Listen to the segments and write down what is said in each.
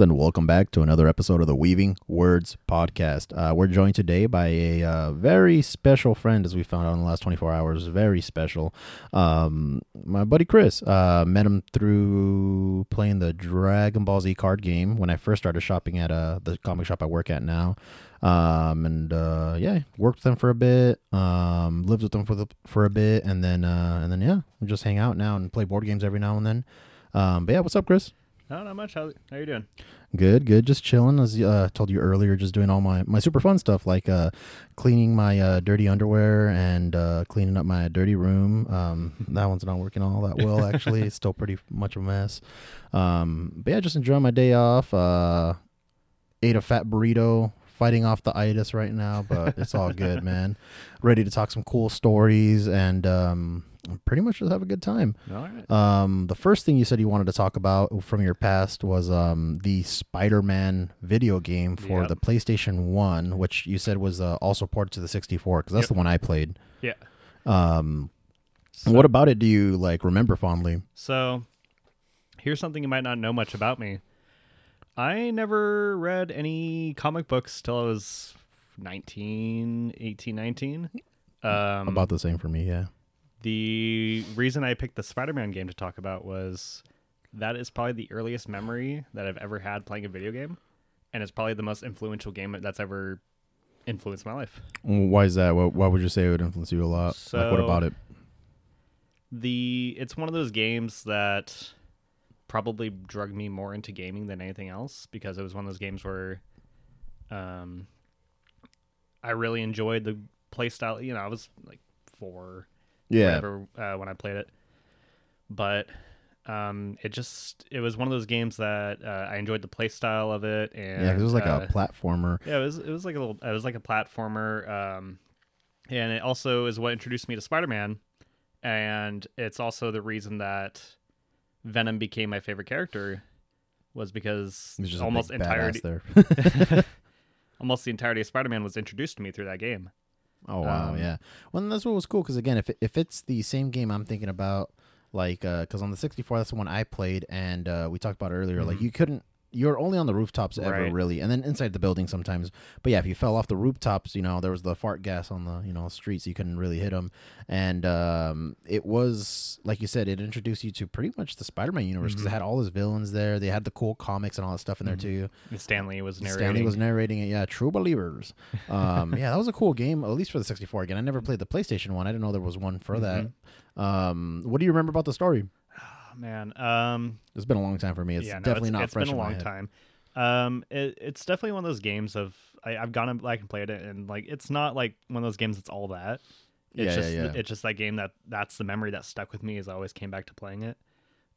and welcome back to another episode of the Weaving Words podcast. Uh, we're joined today by a uh, very special friend, as we found out in the last 24 hours. Very special. Um, my buddy Chris. Uh, met him through playing the Dragon Ball Z card game when I first started shopping at uh, the comic shop I work at now. Um, and uh, yeah, worked with them for a bit. Um, lived with them for the for a bit, and then uh, and then yeah, we just hang out now and play board games every now and then. Um, but yeah, what's up, Chris? No, not much. How how you doing? Good, good. Just chilling. As uh, told you earlier, just doing all my, my super fun stuff like uh, cleaning my uh, dirty underwear and uh, cleaning up my dirty room. Um, that one's not working all that well, actually. it's still pretty much a mess. Um, but yeah, just enjoying my day off. Uh, ate a fat burrito. Fighting off the itis right now, but it's all good, man. Ready to talk some cool stories and um, pretty much just have a good time. All right. Um, the first thing you said you wanted to talk about from your past was um, the Spider-Man video game for Yep. the PlayStation One, which you said was uh, also ported to the 64 because that's Yep. the one I played. Yeah. Um, So, what about it? Do you like remember fondly? so here's something you might not know much about me. I never read any comic books till I was 19, 18, 19. Um, About the same for me, yeah. The reason I picked the Spider-Man game to talk about was that is probably the earliest memory that I've ever had playing a video game, and it's probably the most influential game that's ever influenced my life. Why is that? What, why would you say it would influence you a lot? like, what about it? the it's one of those games that probably drug me more into gaming than anything else because it was one of those games where um I really enjoyed the play style you know I was like 4 Yeah, whatever uh, when I played it but um it just it was one of those games that uh, I enjoyed the play style of it and yeah. It was like uh, a platformer. yeah, it was it was like a little it was like a platformer um and it also is what introduced me to Spider-Man and it's also the reason that Venom became my favorite character was because It was just almost entirety almost the entirety of Spider-Man was introduced to me through that game. Oh wow, Um, yeah. Well, that's what was cool because again, if it, if it's the same game I'm thinking about, like, because on the 64, that's the one I played, and uh, we talked about earlier, like Mhm. you couldn't. You're only on the rooftops ever, Right. really, and then inside the building sometimes. But yeah, if you fell off the rooftops, you know there was the fart gas on the you know streets, so you couldn't really hit them. And um, it was like you said, it introduced you to pretty much the Spider-Man universe because Mhm. it had all his villains there. They had the cool comics and all that stuff in there Mhm. too. And Stan Lee was narrating. Stan Lee was narrating it. Yeah, True Believers. Um, yeah, that was a cool game, at least for the 64. Again, I never played the PlayStation one. I didn't know there was one for that. Um, what do you remember about the story? Man. Um It's been a long time for me. It's yeah, no, definitely it's, not it's fresh been a long time. Um, it, it's definitely one of those games of I, I've gone back and played it, and like it's not like one of those games that's all that. It's Yeah, just yeah, yeah. it's just that game that that's the memory that stuck with me as I always came back to playing it.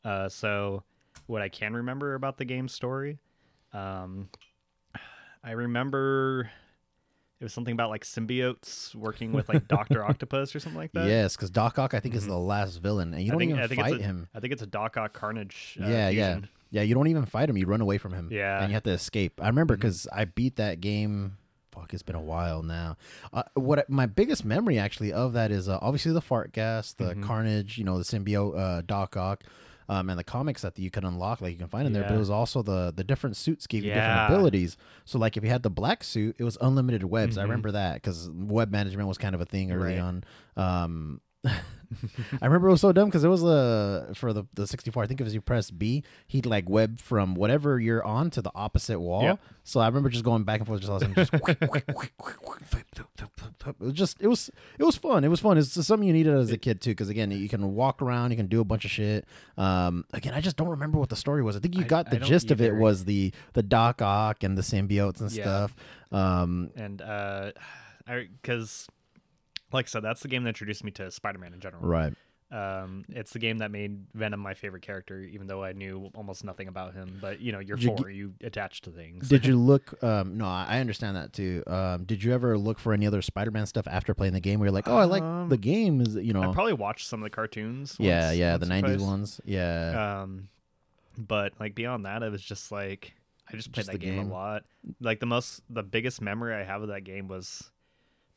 Uh, so what I can remember about the game story, um, I remember it was something about like symbiotes working with like Doctor Octopus or something like that. Yes, because Doc Ock, I think, is Mhm. the last villain, and you I don't think- even I think fight a- him. I think it's a Doc Ock Carnage. Uh, Yeah, yeah. fusion. Yeah, you don't even fight him. You run away from him. Yeah. and you have to escape. I remember because I beat that game. Fuck, it's been a while now. Uh, what my biggest memory actually of that is uh, obviously the fart gas, the Mhm. carnage, you know, the symbiote, uh, Doc Ock, um, and the comics that you can unlock, like you can find in there. But it was also the the different suits gave you Yeah. different abilities. So like if you had the black suit, it was unlimited webs. I Mhm. remember that because web management was kind of a thing early Right. on. Um, I remember it was so dumb because it was uh, for the the 64. I think it was you press B, he'd like web from whatever you're on to the opposite wall. Yep. So I remember just going back and forth, just all of a sudden, just it was just it was it was fun. It was fun. It's something you needed as a kid too, because again, you can walk around, you can do a bunch of shit. Um, again, I just don't remember what the story was. I think you got I the don't gist of it was the the Doc Ock and the symbiotes and Yeah. stuff. Um, and uh i because like i said that's the game that introduced me to spider-man in general right. um it's the game that made venom my favorite character even though i knew almost nothing about him but you know you're Did you four you attach to things Did you look? Um, no, I understand that too. Um, did you ever look for any other Spider-Man stuff after playing the game? Where you're like, oh, I like Um, the game. Is you know, i probably watched some of the cartoons yeah, once- yeah, the once or '90s ones. Yeah, um but like beyond that it was just like i just played Just that the game, game. a lot like the most the biggest memory i have of that game was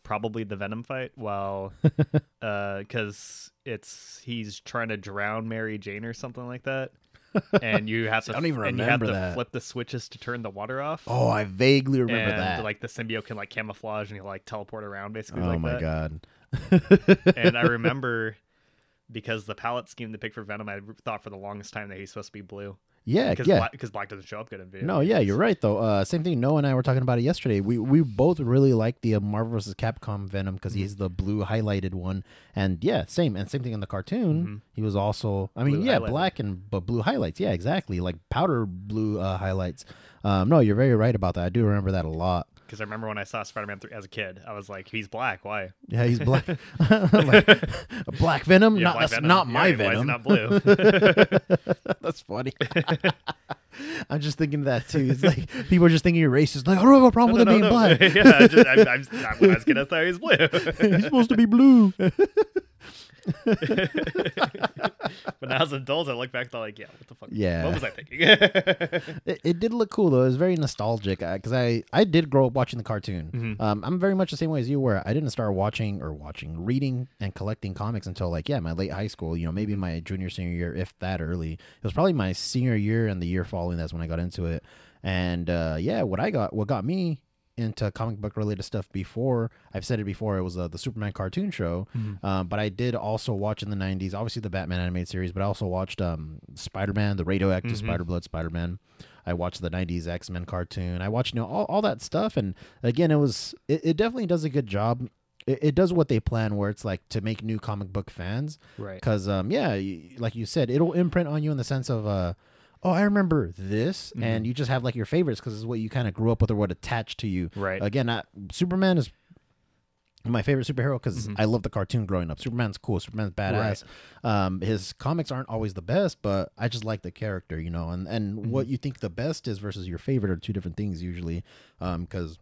probably the venom fight while uh because it's he's trying to drown mary jane or something like that and you have to I don't even and you have remember to that. flip the switches to turn the water off. Oh, I vaguely remember and that. like the symbiote can like camouflage and he like teleport around basically oh like my that. god. and I remember because the palette scheme they picked for Venom, I thought for the longest time that he's supposed to be blue Yeah, because yeah. black, black doesn't show up good in video. No, yeah, you're right though. Uh, same thing. Noah and I were talking about it yesterday. We we both really like the uh, Marvel vs. Capcom Venom because Mm-hmm. he's the blue highlighted one, and yeah, same and same thing in the cartoon. Mhm. He was also, I mean, Blue yeah, highlighted. black and but blue highlights. Yeah, exactly, like powder blue uh, highlights. Um, no, you're very right about that. I do remember that a lot. Because I remember when I saw Spider-Man 3 as a kid, I was like, he's black. Why? Yeah, he's black. like, black Venom. Yeah, not Black that's Venom. not Yeah, my why is he Venom. not blue? That's funny. I'm just thinking that too. It's like people are just thinking you're racist. Like I don't have a problem with him being black. yeah, I just, I'm, I'm, I'm, when I was kid, I thought he was blue. He's supposed to be blue. but now as adults, I look back, thought like, yeah, what the fuck? Yeah. What was I thinking? It, it did look cool though. It was very nostalgic because I I did grow up watching the cartoon. Mhm. Um, I'm very much the same way as you were. I didn't start watching or watching, reading and collecting comics until like yeah, my late high school. You know, maybe my junior senior year, if that early. It was probably my senior year and the year following. That's when I got into it. And uh, yeah, what I got, what got me into comic book related stuff before. I've said it before it was uh, the Superman cartoon show. Mhm. um, but I did also watch in the 90s obviously the Batman animated series but I also watched um, Spider-Man the radioactive Mhm. Spider-Blood Spider-Man. I watched the 90s X-Men cartoon. I watched you know all, all that stuff. And again it was it, it definitely does a good job. It, it does what they plan where it's like to make new comic book fans. Right. because um yeah like you said it'll imprint on you in the sense of uh oh i remember this Mhm. and you just have like your favorites because it's what you kind of grew up with or what attached to you Right. again I, superman is my favorite superhero because Mhm. i love the cartoon growing up superman's cool superman's badass um his comics aren't always the best but i just like the character you know and and Mm-hmm. what you think the best is versus your favorite are two different things usually um because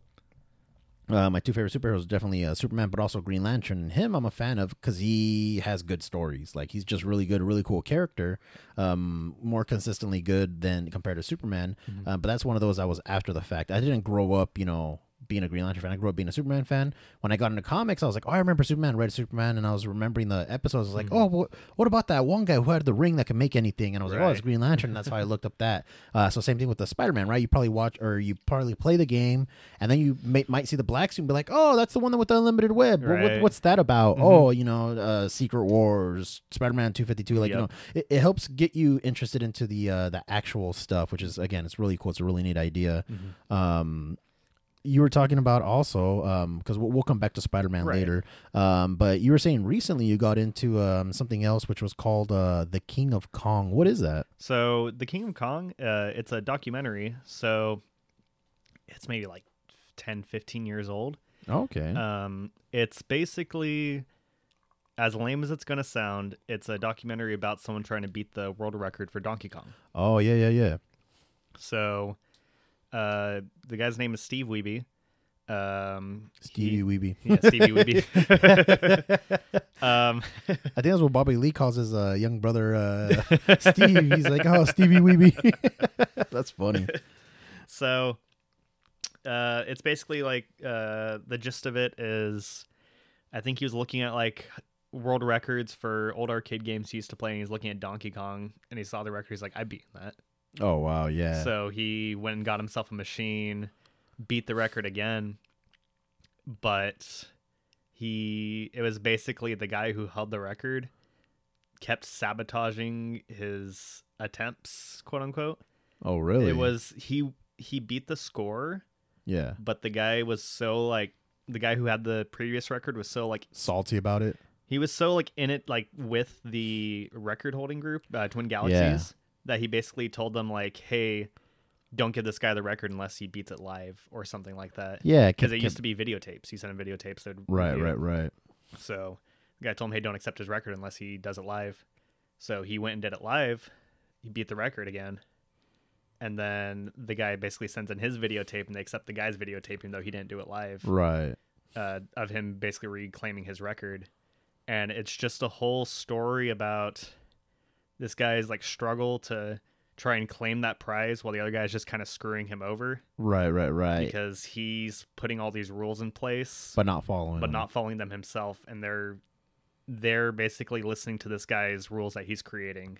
uh, my two favorite superheroes are definitely uh, Superman, but also Green Lantern. And him, I'm a fan of because he has good stories. Like he's just really good, really cool character. Um, more consistently good than compared to Superman. Mm-hmm. Uh, but that's one of those I was after the fact. I didn't grow up, you know, being a Green Lantern fan. I grew up being a Superman fan. When I got into comics, I was like, oh, I remember Superman, read Superman, and I was remembering the episodes. I was like, Mm-hmm. oh, what, what about that one guy who had the ring that could make anything? And I was like, oh, it's Green Lantern. And that's how I looked up that. Uh, so same thing with the Spider Man, right? You probably watch or you probably play the game, and then you may, might see the black suit and be like, oh, that's the one with the unlimited web. What- what- what's that about? Mhm. Oh, you know, uh, Secret Wars, Spider Man two fifty two. Like you know, it, it helps get you interested into the uh, the actual stuff, which is again, it's really cool. It's a really neat idea. Mhm. Um, you were talking about also because we'll, we'll come back to Spider Man Right. later. Um, but you were saying recently you got into um, something else, which was called uh, the King of Kong. What is that? So the King of Kong, uh, it's a documentary. So it's maybe like 10, 15 years old. Okay. Um, it's basically, as lame as it's gonna sound, it's a documentary about someone trying to beat the world record for Donkey Kong. oh yeah, yeah, yeah. So, uh, the guy's name is Steve Wiebe. Um, Stevie he- Wiebe. yeah, Stevie Wiebe. um, I think that's what Bobby Lee calls his uh, young brother uh, Steve. He's like, oh, Stevie Weeby. that's funny. so, uh, it's basically like uh, the gist of it is, I think he was looking at like world records for old arcade games he used to play, and he's looking at Donkey Kong, and he saw the record. He's like, I beat that. Oh wow, yeah. So he went and got himself a machine, beat the record again, but he it was basically the guy who held the record kept sabotaging his attempts, quote unquote. oh really? It was he he beat the score, yeah. but the guy was so like the guy who had the previous record was so like Salty about it. he was so like in it like with the record holding group uh, twin galaxies that he basically told them like hey don't give this guy the record unless he beats it live or something like that. Yeah, because it used to be videotapes. He sent him videotapes that Right, right, right. so the guy told him hey don't accept his record unless he does it live. So he went and did it live. He beat the record again. And then the guy basically sends in his videotape and they accept the guy's videotape even though he didn't do it live. Right. uh, of him basically reclaiming his record, and it's just a whole story about this guy's like struggle to try and claim that prize while the other guy's just kind of screwing him over Right, right, right. because he's putting all these rules in place but not following. but them. not following them himself and they're they're basically listening to this guy's rules that he's creating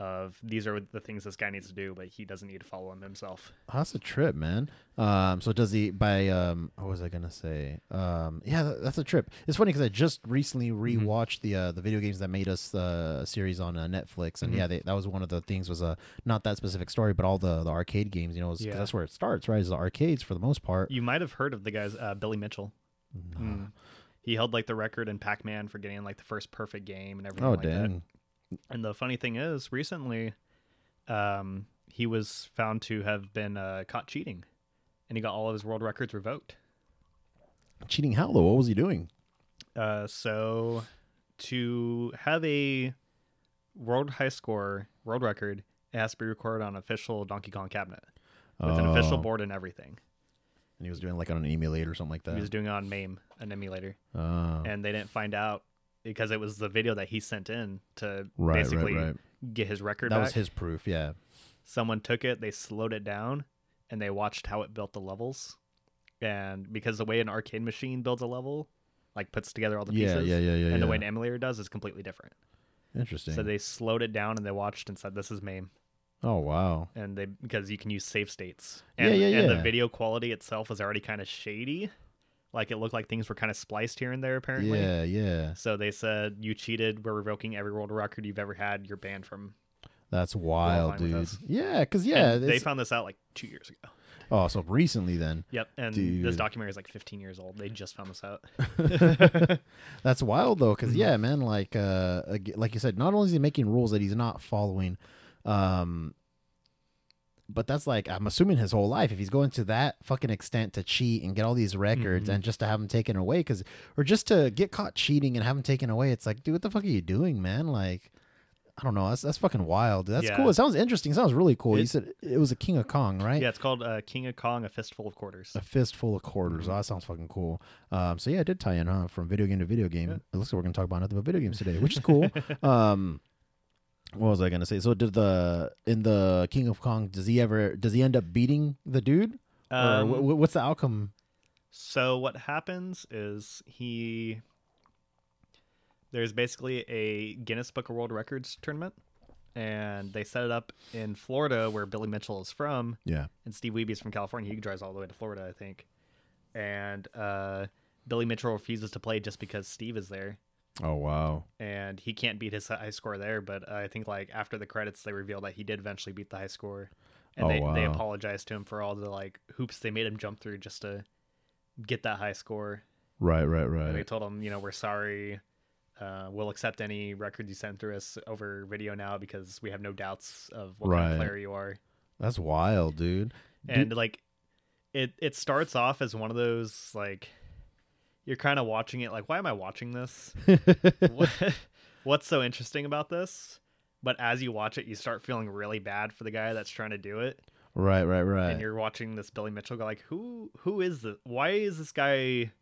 of these are the things this guy needs to do, but he doesn't need to follow them himself. Oh, that's a trip, man. Um, so does he by um, what was I gonna say? Um, yeah, that, that's a trip. It's funny because I just recently Mm-hmm. rewatched the uh, the video games that made us uh, series on uh, Netflix, and Mhm. yeah, they, that was one of the things was uh, not that specific story, but all the the arcade games. You know, 'cause Yeah. that's where it starts, right? Is the arcades for the most part. You might have heard of the guy's uh, Billy Mitchell. No. Mm. He held like the record in Pac-Man for getting like the first perfect game and everything Oh like that. And the funny thing is, recently, um, he was found to have been uh, caught cheating, and he got all of his world records revoked. Cheating how though? What was he doing? Uh, so, to have a world high score world record, it has to be recorded on official Donkey Kong cabinet with an official Oh. board and everything. And he was doing like on an emulator or something like that. He was doing it on MAME, an emulator, Oh. and they didn't find out because it was the video that he sent in to right, right, basically right. get his record That back. was his proof. Yeah. someone took it, they slowed it down, and they watched how it built the levels. And because the way an arcade machine builds a level, like puts together all the Yeah, pieces, yeah, yeah, yeah. and the way an emulator does is completely different. Interesting. So they slowed it down and they watched and said, "This is MAME," oh wow. and they because you can use save states. Yeah, And, yeah, And the video quality itself is already kind of shady, like it looked like things were kind of spliced here and there. Apparently, Yeah, yeah. So they said you cheated. We're revoking every world record you've ever had. You're banned from. That's wild, dude. Yeah, because yeah, they found this out like two years ago. oh, so recently then. Yep, and Dude. this documentary is like 15 years old. They just found this out. That's wild though, because Mhm. yeah, man, like uh, like you said, not only is he making rules that he's not following, um, but that's like I'm assuming his whole life. If he's going to that fucking extent to cheat and get all these records, Mhm. and just to have them taken away, because or just to get caught cheating and have them taken away, it's like, dude, what the fuck are you doing, man? Like. I don't know. That's that's fucking wild. That's Yeah. cool. It sounds interesting. It sounds really cool. you said it was a King of Kong, right? Yeah, it's called uh, King of Kong: A Fistful of Quarters. A fistful of quarters. Mhm. Oh, that sounds fucking cool. Um, so yeah, it did tie in, huh? From video game to video game. Yeah. It looks like we're gonna talk about nothing but video games today, which is cool. um, what was I gonna say? So did the in the King of Kong? Does he ever? Does he end up beating the dude? Um, or wh- wh- what's the outcome? so what happens is he there's basically a Guinness Book of World Records tournament, and they set it up in Florida, where Billy Mitchell is from, Yeah. and Steve Wiebe's from California. He drives all the way to Florida, I think. And uh, Billy Mitchell refuses to play just because Steve is there. Oh wow. and he can't beat his high score there. But I think like after the credits, they reveal that he did eventually beat the high score, and Oh, they they wow. apologized to him for all the like hoops they made him jump through just to get that high score. Right. Right. Right. And they told him, you know, we're sorry. Uh, we'll accept any records you send through us over video now because we have no doubts of what kind of player you are. That's wild, dude. And like, it it starts off as one of those like, you're kind of watching it like, why am I watching this? what, what's so interesting about this? But as you watch it, you start feeling really bad for the guy that's trying to do it, right. Right. Right. and you're watching this Billy Mitchell go like, "Who? Who is this? Why is this guy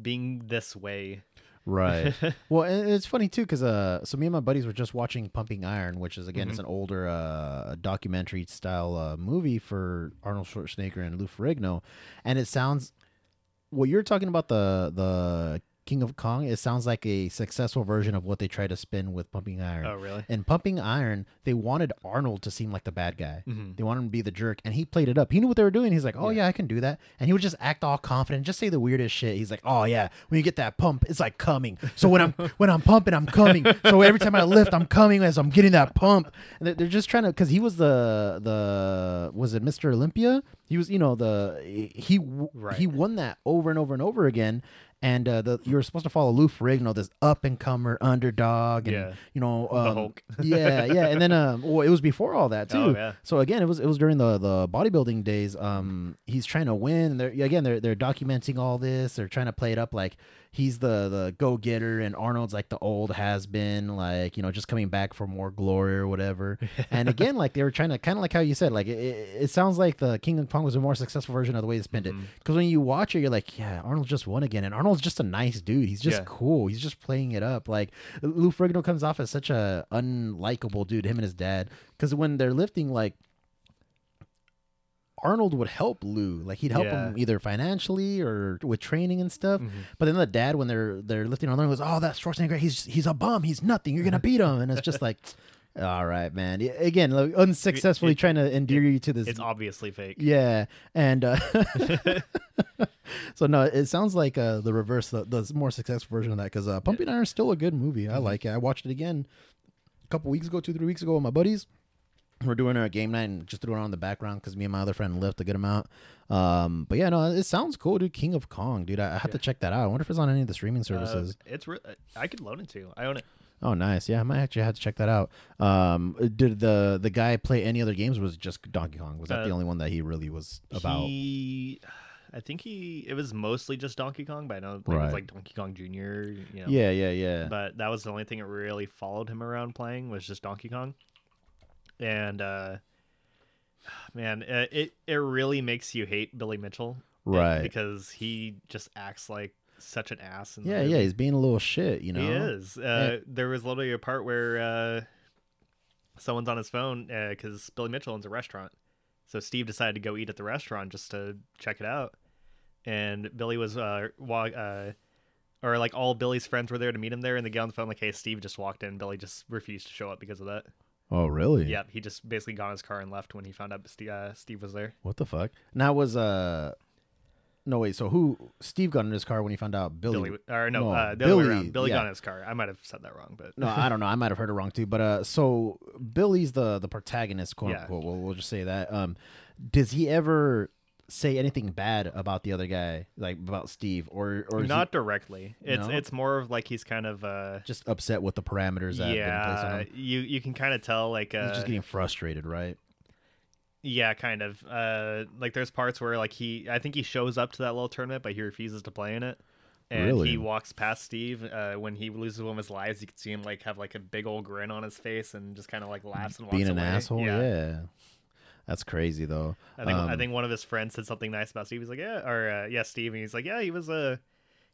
being this way?" Right. well, and it's funny too because uh, so me and my buddies were just watching Pumping Iron, which is again it's Mhm. an older uh documentary style uh movie for Arnold Schwarzenegger and Lou Ferrigno, and it sounds what you're talking about the the King of Kong. It sounds like a successful version of what they tried to spin with Pumping Iron. oh, really? In Pumping Iron, they wanted Arnold to seem like the bad guy. hmm They wanted him to be the jerk, and he played it up. He knew what they were doing. He's like, "Oh Yeah. yeah, I can do that," and he would just act all confident, just say the weirdest shit. He's like, "Oh yeah, when you get that pump, it's like coming. So when I'm when I'm pumping, I'm coming. So every time I lift, I'm coming as I'm getting that pump." And they're, they're just trying to, because he was the the was it Mr. Olympia? He was, you know, the he Right. he won that over and over and over again. And uh, the you were supposed to follow Lou Ferrigno, this up and comer underdog, and Yeah. you know, The um, Hulk. yeah, yeah. And then, um, well, it was before all that too. Oh, yeah. So again, it was it was during the the bodybuilding days. Um, he's trying to win. And they're again they're they're documenting all this. They're trying to play it up like he's the the go getter, and Arnold's like the old has been, like you know just coming back for more glory or whatever. and again, like they were trying to kind of like how you said, like it, it, it sounds like the King of Kong was a more successful version of the way they spent it. Mhm. Because when you watch it, you're like, yeah, Arnold just won again, and Arnold's just a nice dude. He's just Yeah. cool. He's just playing it up. Like Lou Ferrigno comes off as such a unlikable dude. Him and his dad, because when they're lifting, like Arnold would help Lou, like he'd help Yeah. him either financially or with training and stuff. Mhm. But then the dad, when they're they're lifting on, goes, "Oh, that Schwarzenegger, he's he's a bum. He's nothing. You're gonna beat him." And it's just like. All right, man. Again, like, unsuccessfully it- trying to endear you to this. It's obviously fake. yeah, and uh, so no, it sounds like uh, the reverse, the, the more successful version of that. Because uh, Pumping Iron is still a good movie. I like it. I watched it again a couple weeks ago, two three weeks ago with my buddies. We're doing our game night and just threw it on the background because me and my other friend left a good amount. Um, but yeah, no, it sounds cool, dude. King of Kong, dude. I, I have to check that out. I wonder if it's on any of the streaming Uh, services. it's re- I could loan it to. I own it. Oh, nice. Yeah, I might actually have to check that out. Um, did the the guy play any other games? Or was it just Donkey Kong? Was that the Uh, only one that he really was about? He, I think he. It was mostly just Donkey Kong, but I know like, it was like Donkey Kong Junior. You know. Yeah, yeah, yeah. But that was the only thing that really followed him around playing was just Donkey Kong, and uh, man, uh, it it really makes you hate Billy Mitchell, uh, Right. Because he just acts like such an ass. Yeah, yeah. He's being a little shit, you know. He is. Uh, There was literally a part where uh, someone's on his phone because Billy Mitchell owns a restaurant. So Steve decided to go eat at the restaurant just to check it out. And Billy was, uh, wa- uh, or like all Billy's friends were there to meet him there. And the get on the phone like, hey, Steve just walked in. Billy just refused to show up because of that. Oh, really? Yeah, he just basically got in his car and left when he found out Steve, uh, Steve was there. What the fuck? Now was uh, no wait. So who? Steve got in his car when he found out Billy. Billy, or no, no, uh, the other way Billy, around. Billy yeah. got in his car. I might have said that wrong, but no, I don't know. I might have heard it wrong too. But uh, so Billy's the the protagonist, quote Yeah. unquote. We'll, we'll just say that. Um, does he ever say anything bad about the other guy, like about Steve, or or not directly. It's No? it's more of like he's kind of uh, just upset with the parameters that yeah, you you can kind of tell like uh, He's just getting frustrated, right? yeah, kind of uh, like there's parts where like he I think he shows up to that little tournament, but he refuses to play in it. And Really? he walks past Steve uh, when he loses one of his lives. You can see him like have like a big old grin on his face and just kind of like laughs and walks Being an away. asshole, yeah. That's crazy though. I think I Um, think one of his friends said something nice about Steve. He's like, yeah, or uh, yeah, Steve. And he's like, yeah, he was a.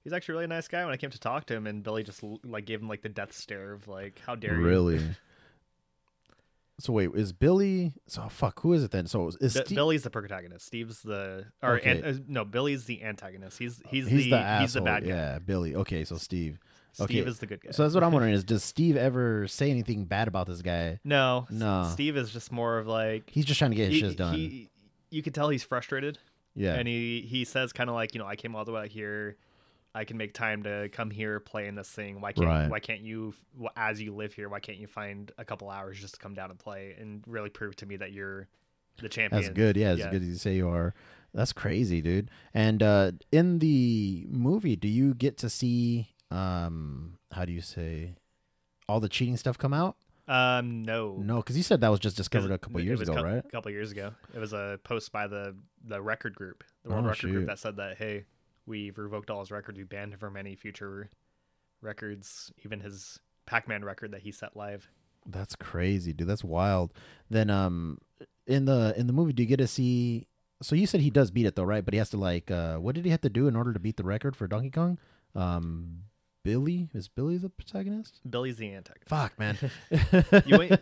He's actually really a really nice guy when I came to talk to him, and Billy just like gave him like the death stare of like, "How dare you?" Really. So wait, is Billy? So fuck, who is it then? So is Steve? Billy's the protagonist. Steve's the or Okay. an, uh, no, Billy's the antagonist. He's he's, he's the, the asshole. he's the bad guy. Yeah, Billy. Okay, so Steve. Steve okay. is the good guy. So that's what I'm wondering is does Steve ever say anything bad about this guy? no, No. Steve is just more of like He's just trying to get his he- shit done. he- you could tell he's frustrated, yeah. and he he says kind of like you know I came all the way out here. I can make time to come here play in this thing. Why can't Right. why can't you as you live here? Why can't you find a couple hours just to come down and play and really prove to me that you're the champion? That's good. Yeah, as Yeah. good as you say you are. That's crazy, dude. And uh in the movie, do you get to see um how do you say all the cheating stuff come out? Um, no, No, because you said that was just discovered a couple it years ago, cou- right? A couple years ago, it was a post by the the record group, the World Oh, Record shoot. Group, that said that hey, we've revoked all his records, we banned him from any future records, even his Pac-Man record that he set live. That's crazy, dude. That's wild. Then um in the in the movie do you get to see so you said he does beat it though, right? But he has to like uh what did he have to do in order to beat the record for Donkey Kong? Um Billy? Is Billy the protagonist? Billy's the antagonist. Fuck, man. You ain't,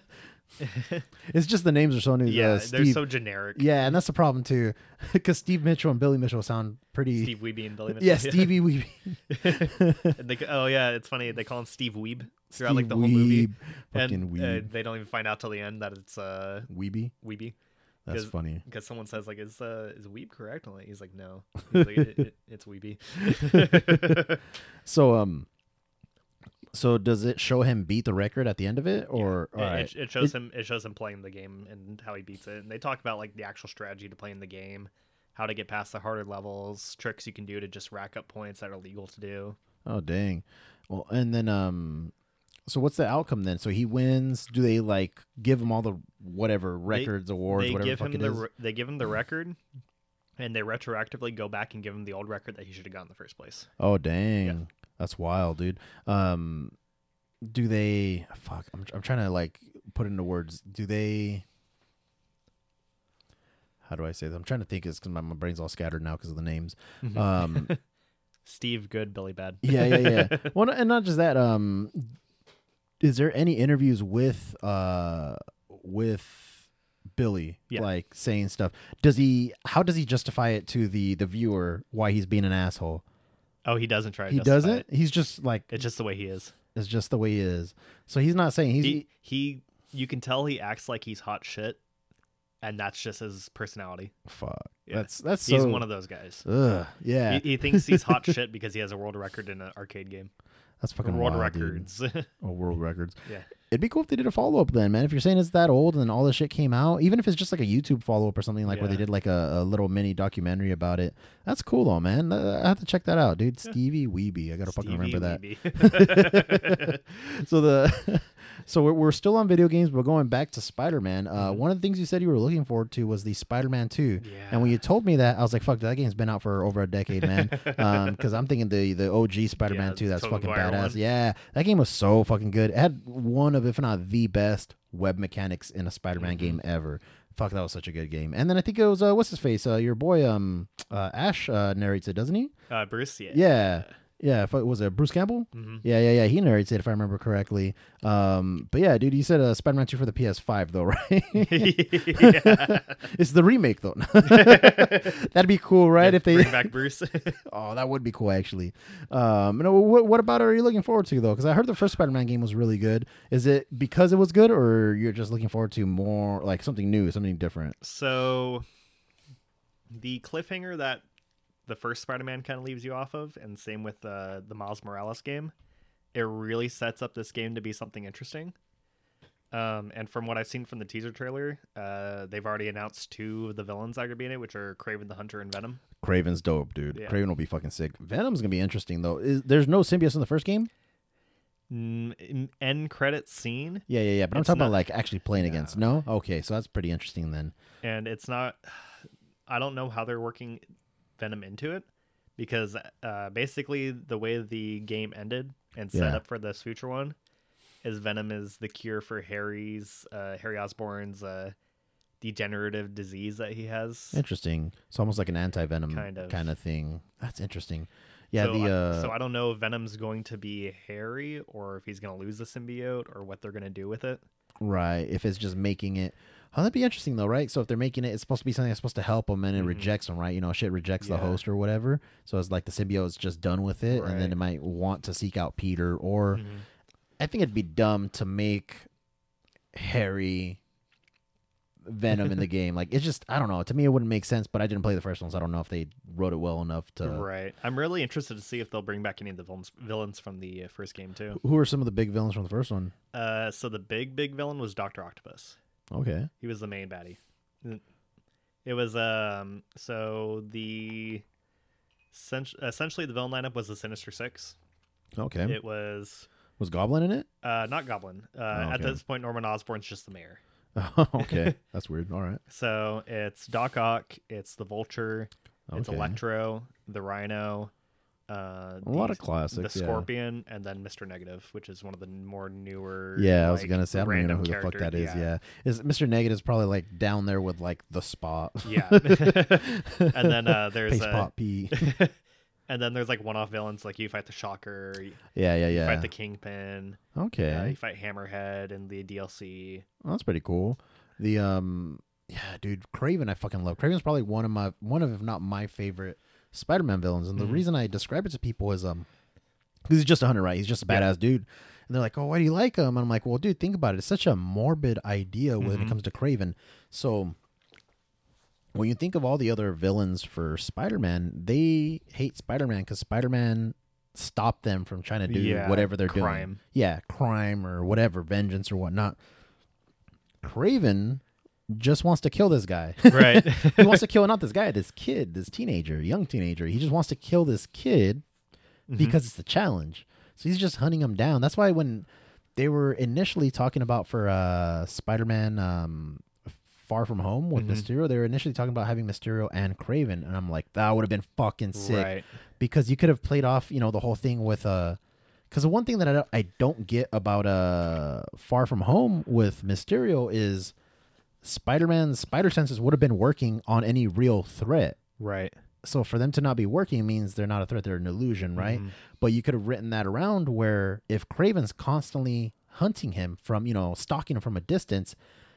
it's just the names are so new. yeah, uh, they're so generic. Yeah, and that's the problem too, because Steve Mitchell and Billy Mitchell sound pretty. Steve Wiebe and Billy Mitchell. yeah, Stevie Wiebe. They, oh yeah, it's funny. They call him Steve Weeb throughout like the Steve whole movie, Fucking and Weeb. uh, they don't even find out till the end that it's uh Wiebe. Wiebe. That's funny. because someone says like is uh is weeb correct and he's like no he's like, it, it, it's Wiebe So um, so does it show him beat the record at the end of it, or It- all it, right? it shows It- him it shows him playing the game and how he beats it and they talk about like the actual strategy to playing the game how to get past the harder levels tricks you can do to just rack up points that are legal to do Oh dang. Well, and then um, so what's the outcome then? So he wins. Do they like give him all the whatever records, awards, they whatever give the fuck him it the is? they give him the record and they retroactively go back and give him the old record that he should have got in the first place Oh dang, that's wild, dude. Um, do they? Fuck, I'm I'm trying to like put into words. Do they? How do I say this? I'm trying to think. It's because my, my brain's all scattered now because of the names. Um, steve good billy bad yeah, yeah, yeah. well, and not just that. Um, is there any interviews with uh with Billy, Yeah. like saying stuff? Does he? How does he justify it to the the viewer why he's being an asshole? Oh he doesn't try He doesn't. it. He's just like it's just the way he is it's just the way he is. So he's not saying he's he he you can tell he acts like he's hot shit, and that's just his personality. Fuck. Yeah. That's that's He's so. one of those guys. Ugh. Yeah. He, he thinks he's hot shit because he has a world record in an arcade game. that's fucking world wild, records. Oh, world records. Yeah. It'd be cool if they did a follow up then, man. If you're saying it's that old and then all this shit came out, even if it's just like a YouTube follow up or something like where they did like a, a little mini documentary about it. That's cool though, man. I have to check that out, dude. Stevie Wiebe. I gotta fucking Stevie remember that. So the so we're, we're still on video games, but going back to Spider Man. Uh, Mhm. one of the things you said you were looking forward to was the Spider Man Two. yeah. And when you told me that, I was like, "Fuck, that game's been out for over a decade, man." Because I'm thinking the the OG Spider Man Yeah, Two, that's fucking badass. one. Yeah, that game was so fucking good. It had one of, if not the best, web mechanics in a Spider Man Mhm. game ever. Fuck, that was such a good game. And then I think it was uh, what's his face, uh, your boy, um, uh, Ash uh, narrates it, doesn't he? uh, Bruce, yeah. Yeah. Yeah, if it was it Bruce Campbell? hmm Yeah, yeah, yeah. He narrates it if I remember correctly. Um, but yeah, dude, you said uh, Spider Man Two for the PS5 though, right? it's the remake though. That'd be cool, right? Yeah, if they bring back Bruce. Oh, that would be cool, actually. Um, no, what, what about are you looking forward to though? Because I heard the first Spider-Man game was really good. Is it because it was good, or you're just looking forward to more like something new, something different? so, the cliffhanger that the first Spider-Man kind of leaves you off of, and same with uh, the Miles Morales game, it really sets up this game to be something interesting. Um, and from what I've seen from the teaser trailer, uh, they've already announced two of the villains that are gonna be in it, which are Kraven the Hunter and Venom. Kraven's dope, dude. Yeah. Kraven will be fucking sick. Venom's gonna be interesting though. Is, there's no symbiote in the first game. Mm, in- end credit scene, Yeah, yeah, yeah. But I'm talking about like actually playing Yeah. against. No, okay, so that's pretty interesting then. and it's not i don't know how they're working venom into it because uh, basically the way the game ended and set Yeah. up for this future one is venom is the cure for harry's uh, harry osborn's uh, degenerative disease that he has Interesting. It's almost like an anti-venom Kind of. kind of thing. That's interesting. Yeah, so, the I, uh, so i don't know if venom's going to be harry or if he's going to lose the symbiote or what they're going to do with it Right. If it's just making it. Oh, that'd be interesting though, right? So if they're making it, it's supposed to be something that's supposed to help them, and it Mhm. rejects them, right? You know, shit rejects the host or whatever. So it's like the symbiote is just done with it, and then it might want to seek out Peter. Or Mhm. I think it'd be dumb to make Harry Venom in the game. Like it's just I don't know. To me, it wouldn't make sense. But I didn't play the first ones. so I don't know if they wrote it well enough to. right i'm really interested to see if they'll bring back any of the villains, villains from the uh, first game too Who are some of the big villains from the first one? Uh, so the big big villain was Doctor Octopus. Okay. He was the main baddie. It was um. So the essentially the villain lineup was the Sinister Six. Okay. It was Was Goblin in it? uh not Goblin. Uh, Oh, at this point, Norman Osborn's just the mayor. okay. That's weird. All right. So it's Doc Ock. It's the Vulture. It's Okay. Electro. The Rhino. Uh, A lot of classics. the yeah. Scorpion, and then Mister Negative, which is one of the more newer. Yeah, I was like, gonna say I don't even know who the fuck that is. is. Yeah, is Mr. Negative's probably like down there with like the spot. Yeah. and then uh, there's Pace uh, Pop P. and then there's like one-off villains like you fight the Shocker, Yeah, yeah, you yeah. fight the Kingpin, okay, uh, you fight Hammerhead in the DLC. Well, that's pretty cool. The um, yeah, dude, Kraven, I fucking love. Kraven's probably one of my one of if not my favorite Spider-Man villains, and the Mhm. reason I describe it to people is um, he's just a hunter, right? He's just a Yeah. badass dude. And they're like, "Oh, why do you like him?" And I'm like, "Well, dude, think about it. It's such a morbid idea when it Mhm. comes to Kraven. So, when you think of all the other villains for Spider-Man, they hate Spider-Man because Spider-Man stopped them from trying to do Yeah, whatever they're doing. crime. Yeah, crime or whatever, vengeance or whatnot. Kraven just wants to kill this guy. Right. he wants to kill not this guy, this kid, this teenager, young teenager. He just wants to kill this kid Mm-hmm. because it's a challenge. So he's just hunting him down. That's why when they were initially talking about for uh, Spider-Man um, Far From Home with Mhm. Mysterio, they were initially talking about having Mysterio and Kraven, and I'm like, that would have been fucking sick Right. because you could have played off, you know, the whole thing with uh because the one thing that I don't, I don't get about uh Far From Home with Mysterio is Spider-Man's spider senses would have been working on any real threat. Right. So for them to not be working means they're not a threat; they're an illusion, right? Mhm. But you could have written that around where if Kraven's constantly hunting him from, you know, stalking him from a distance,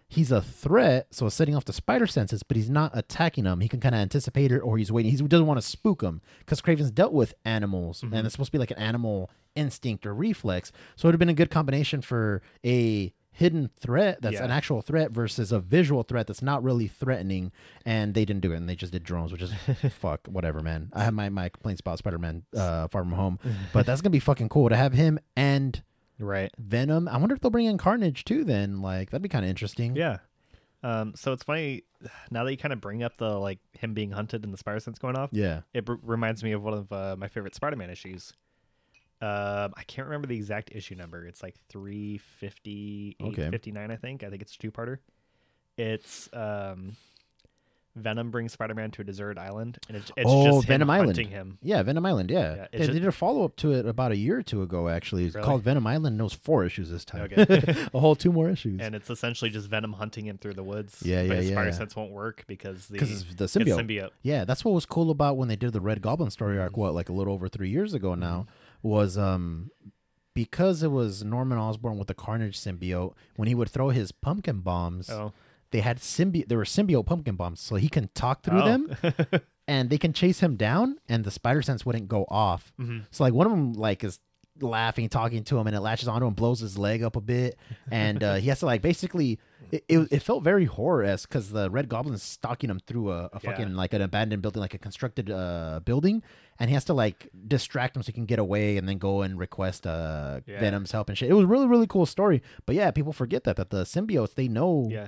he's a threat. So setting off the spider senses, but he's not attacking him. He can kind of anticipate it, or he's waiting. He doesn't want to spook him because Kraven's dealt with animals, and Mhm. it's supposed to be like an animal instinct or reflex. So it would have been a good combination for a hidden threat that's Yeah. an actual threat versus a visual threat that's not really threatening and they didn't do it and they just did drones which is fuck whatever man i have my, my complaints about spider-man uh far from home but that's gonna be fucking cool to have him and Right. venom i wonder if they'll bring in carnage too then like that'd be kind of interesting Yeah. Um, so it's funny now that you kind of bring up the like him being hunted and the spider sense going off. yeah It r- reminds me of one of uh, my favorite Spider-Man issues. Um, I can't remember the exact issue number. It's like 350, Okay. 859, I think. I think it's a two-parter. It's um, Venom brings Spider-Man to a deserted island, and it's, it's Oh, just Venom him Island. hunting him. Yeah, Venom Island. Yeah, Yeah, they, just- they did a follow up to it about a year or two ago. Actually, it's Really? called Venom Island. was four issues this time. Okay. a whole two more issues. And it's essentially just Venom hunting him through the woods. Yeah, but yeah, spider yeah. sense won't work because the Because the symbiote. symbiote. Yeah, that's what was cool about when they did the Red Goblin story arc. What, like a little over three years ago now, was um because it was Norman Osborn with the Carnage symbiote. When he would throw his pumpkin bombs, Oh, they had symbiote. There were symbiote pumpkin bombs, so he can talk through Oh. them, and they can chase him down, and the spider sense wouldn't go off. Mhm. So like one of them like is laughing, talking to him, and it latches onto him, blows his leg up a bit, and uh, he has to like basically. It, it, it felt very horror esque because the Red Goblin is stalking him through a, a Yeah. fucking like an abandoned building, like a constructed uh, building, and he has to like distract him so he can get away and then go and request uh, Yeah. Venom's help and shit. It was a really really cool story, but yeah, people forget that that the symbiotes they know yeah.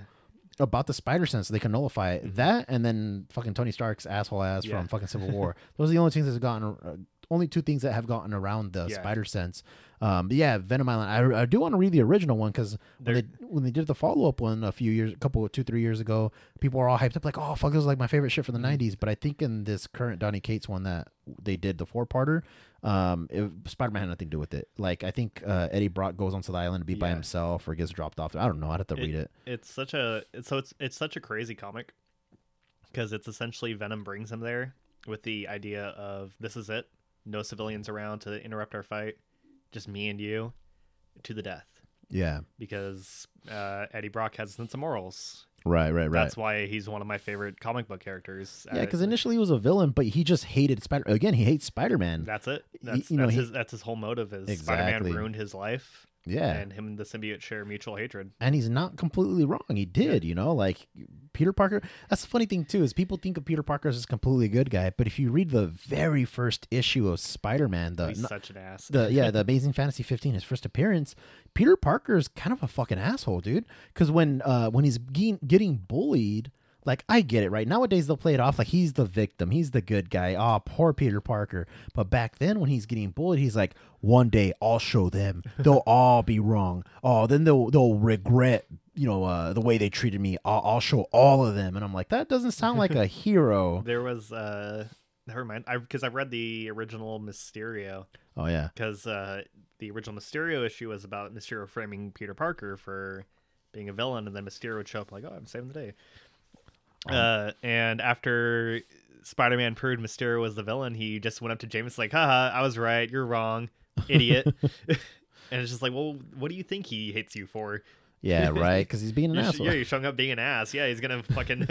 about the spider sense, so they can nullify it. That and then fucking Tony Stark's asshole ass Yeah. from fucking Civil War. Those are the only things that's gotten, uh, only two things that have gotten around the Yeah. spider sense. Um, yeah, Venom Island. I, I do want to read the original one because when They're- when they did the follow up one a few years, a couple two three years ago, people were all hyped up like, oh fuck, this is like my favorite shit from the Mm-hmm. '90s. But I think in this current Donny Cates one that they did the four parter. Um, Spider Man had nothing to do with it. Like I think uh, Eddie Brock goes onto the island to be by himself or gets dropped off. I don't know. I'd have to It- read it. It's such a it's, so it's it's such a crazy comic because it's essentially Venom brings him there with the idea of this is it, no civilians around to interrupt our fight, just me and you, to the death. Yeah. Because uh, Eddie Brock has a sense of morals. Right. Right. Right. That's why he's one of my favorite comic book characters. Yeah, because initially he was a villain, but he just hated Spider. Again, he hates Spider Man. that's it. That's, you know, that's he- his that's his whole motive is Exactly. Spider-Man ruined his life, Yeah, and him and the symbiote share mutual hatred. and he's not completely wrong. He did, you know, like Peter Parker. That's the funny thing too is people think of Peter Parker as this completely good guy, but if you read the very first issue of Spider Man, the he's such an ass. the yeah the Amazing Fantasy 15, his first appearance, Peter Parker is kind of a fucking asshole, dude. Because when uh when he's getting bullied. Like I get it, right? Nowadays they'll play it off like he's the victim, he's the good guy. Oh, poor Peter Parker. But back then when he's getting bullied, he's like, "One day I'll show them. They'll all be wrong. Oh, then they'll they'll regret, you know, uh, the way they treated me. I'll, I'll show all of them." And I'm like, that doesn't sound like a hero. There was uh never mind. I because I read the original Mysterio Oh yeah, because uh the original Mysterio issue was about Mysterio framing Peter Parker for being a villain, and then Mysterio would show up like, "Oh, I'm saving the day." Uh, and after Spider-Man proved Mysterio was the villain, he just went up to James like, "Haha, I was right. You're wrong, idiot." and it's just like, well, what do you think he hates you for? yeah, right. Because he's being an You're, asshole. yeah, you're showing up being an ass. Yeah, he's gonna fucking.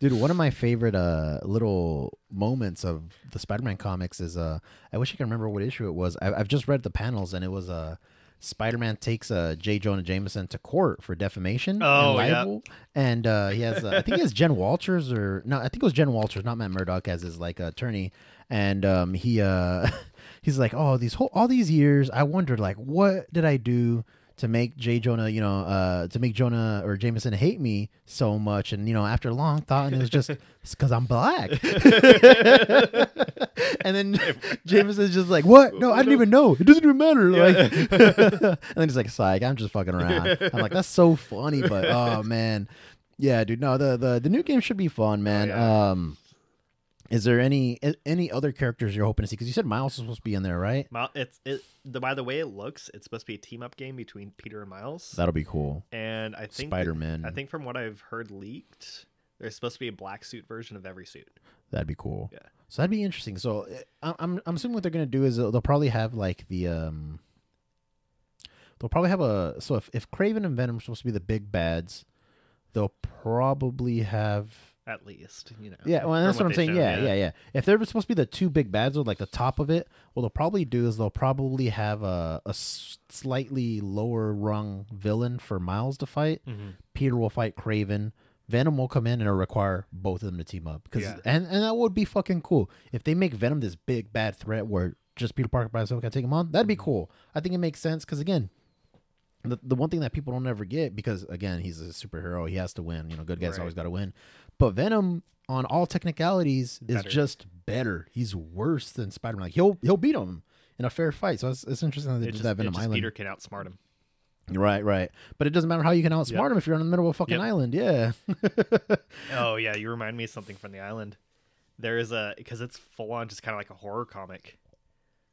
Dude, one of my favorite uh little moments of the Spider-Man comics is uh I wish I could remember what issue it was. I, I've just read the panels and it was uh Spider-Man takes uh J. Jonah Jameson to court for defamation Oh, and yeah. and uh, he has uh, I think he has Jen Walters or no I think it was Jen Walters, not Matt Murdock as his like attorney, and um he uh he's like oh these whole all these years I wondered like what did I do to make J. Jonah, you know, uh, to make Jonah or Jameson hate me so much. And, you know, after long thought, and it was just because I'm black. and then Jameson's just like, what? No, I didn't even know. It doesn't even matter. Like, and then he's like, psych, I'm just fucking around. I'm like, that's so funny. But, oh, man. Yeah, dude. No, the, the, the new game should be fun, man. yeah. Um, is there any any other characters you're hoping to see? Because you said Miles is supposed to be in there, right? Mil- it's it. The, by the way it looks, it's supposed to be a team up game between Peter and Miles. That'll be cool. and I think Spider Man. I think from what I've heard leaked, there's supposed to be a black suit version of every suit. That'd be cool. Yeah. So that'd be interesting. So uh, I- I'm I'm assuming what they're gonna do is they'll they'll probably have like the um. They'll probably have a so if if Kraven and Venom are supposed to be the big bads, they'll probably have at least. You know. Yeah, well, that's what, I'm saying. showed, Yeah, yeah, yeah, If they're supposed to be the two big bads or like the top of it, what they'll probably do is they'll probably have a, a slightly lower rung villain for Miles to fight. Mhm. Peter will fight Kraven. Venom will come in and it'll require both of them to team up. Cause, Yeah. and, and that would be fucking cool. If they make Venom this big bad threat where just Peter Parker by himself can take him on, that'd be Mhm. cool. I think it makes sense because, again, the, the one thing that people don't ever get because, again, he's a superhero, he has to win. You know, good guys Right. always got to win. But Venom, on all technicalities, is Better. just better. He's worse than Spider Man. Like, he'll, he'll beat him in a fair fight. So it's, it's interesting that they It did just, that Venom just Island. Peter can outsmart him. Right, right. But it doesn't matter how you can outsmart Yep. him if you're in the middle of a fucking Yep. island. Yeah. Oh yeah, you remind me of something from the island. There is a because it's full on just kind of like a horror comic.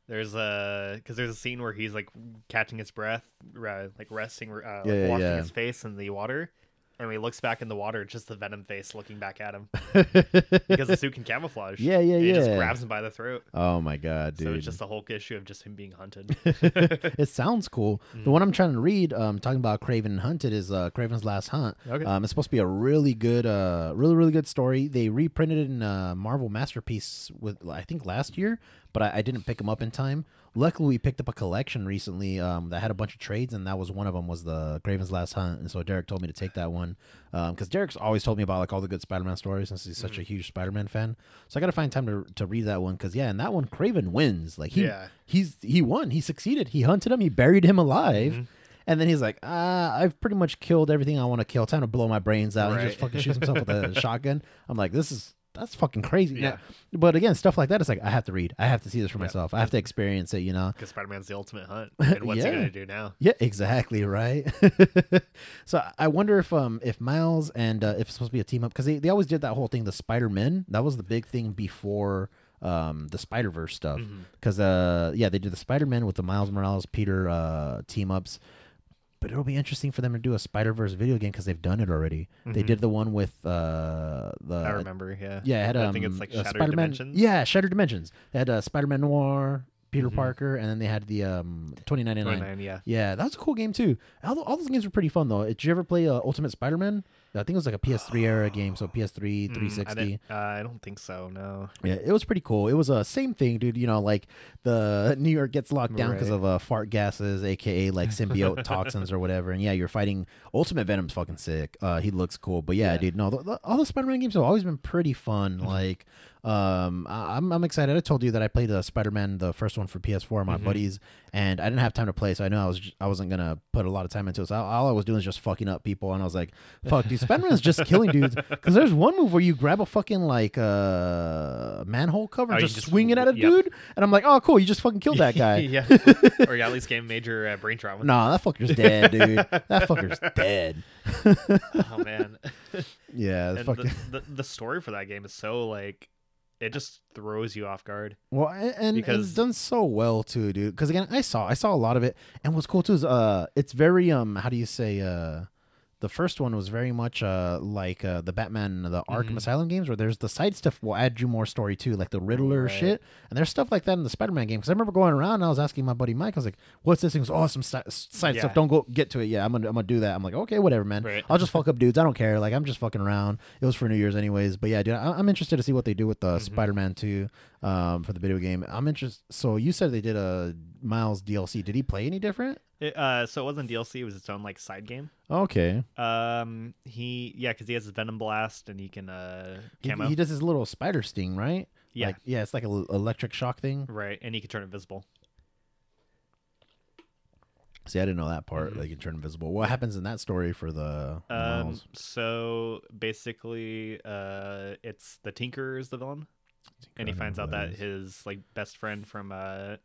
There's a because there's a scene where he's like catching his breath, uh, like resting, uh, like Yeah, washing yeah. his face in the water, and when he looks back in the water, it's just the venom face looking back at him because the suit can camouflage. Yeah, yeah, And He just grabs him by the throat. oh my god, dude. So it's just the whole issue of just him being hunted. it sounds cool. Mm. The one I'm trying to read, um, talking about Kraven and Hunted, is uh, Kraven's Last Hunt. Okay. Um, it's supposed to be a really good, uh, really really good story. They reprinted it in uh, Marvel Masterpiece with I think last year, but I, I didn't pick them up in time. Luckily, we picked up a collection recently um, that had a bunch of trades, and that was one of them was the Kraven's Last Hunt. And so Derek told me to take that one because Derek's always told me about like all the good Spider-Man stories since he's such a huge Spider-Man fan. So I got to find time to to read that one because yeah, and that one Kraven wins. Like he Yeah. he's he won. He succeeded. He hunted him. He buried him alive. Mhm. And then he's like, ah, I've pretty much killed everything I want to kill. Time to blow my brains out. And he just Right. fucking shoots himself with a shotgun. I'm like, this is that's fucking crazy. Now- Yeah. but again, stuff like that, it's like I have to read. I have to see this for Yeah. myself. I have to experience it. You know. Because Spider Man's the ultimate hunt. And what's Yeah. he gonna do now? Yeah, exactly right. so I wonder if um if Miles and uh, if it's supposed to be a team up because they, they always did that whole thing the Spider Men that was the big thing before um the Spider Verse stuff because uh yeah they did the Spider Man with the Miles Morales Peter uh team ups. But it'll be interesting for them to do a Spider Verse video game because they've done it already. They Mhm. did the one with uh the I remember. Yeah. yeah, it had um, I think it's like uh, Shattered Spider-Man. Dimensions. Yeah, Shattered Dimensions. They had uh, Spider-Man Noir, Peter Mhm. Parker, and then they had the um 2099. 29, yeah. Yeah, that was a cool game too. All, all those games were pretty fun though. Did you ever play uh, Ultimate Spider-Man? I think it was like a PS3 era game, so PS3, Mm, 360. I, uh, I don't think so. No. Yeah, it was pretty cool. It was a uh, same thing, dude. You know, like the New York gets locked down because Right. of uh, fart gases, aka like symbiote toxins or whatever. And yeah, you're fighting Ultimate Venom's fucking sick. Uh, he looks cool, but yeah, Yeah. dude, no, the, the, all the Spider-Man games have always been pretty fun. Like, um, I'm I'm excited. I told you that I played the Spider-Man, the first one for PS4, my Mhm. buddies, and I didn't have time to play, so I know I was j- I wasn't gonna put a lot of time into it. So all, all I was doing is just fucking up people, and I was like, fuck, dude, Spider-Man's just killing dudes. Because there's one move where you grab a fucking like uh manhole cover Oh, and you just, just- swing it at a yep. dude, and I'm like, oh cool, you just fucking killed that guy. yeah. or you at least gave major uh, brain trauma. Nah, that fucker's dead, dude. That fucker's dead. Oh man. Yeah, the, the the story for that game is so like it just throws you off guard. Well, and, and it's done so well too, dude. Because again, I saw I saw a lot of it, and what's cool too is uh, it's very um, how do you say uh, the first one was very much uh like uh the Batman the Arkham Mhm. Asylum games where there's the side stuff will add you more story too, like the Riddler Right. shit, and there's stuff like that in the Spider-Man game. Because I remember going around and I was asking my buddy Mike, I was like, "What's this?" He awesome "Oh, side Yeah. stuff. Don't go get to it. yet. I'm gonna I'm gonna do that." I'm like, "Okay, whatever, man. Right. I'll just fuck up dudes. I don't care. Like I'm just fucking around. It was for New Year's anyways. But yeah, dude, I, I'm interested to see what they do with the Mhm. Spider-Man 2 um, for the video game. I'm interested. So you said they did a Miles DLC. Did he play any different? It, uh, so it wasn't DLC; it was its own like side game. Okay. Um, he yeah, because he has his Venom Blast and he can uh He, camo. he does his little spider sting, right? yeah, Like, yeah, it's like an electric shock thing. right, and he can turn invisible. See, I didn't know that part. Mhm. Like, can turn invisible. What happens in that story for the Um, so basically, uh, it's the Tinker is the villain, and he finds out that is. his like best friend from uh,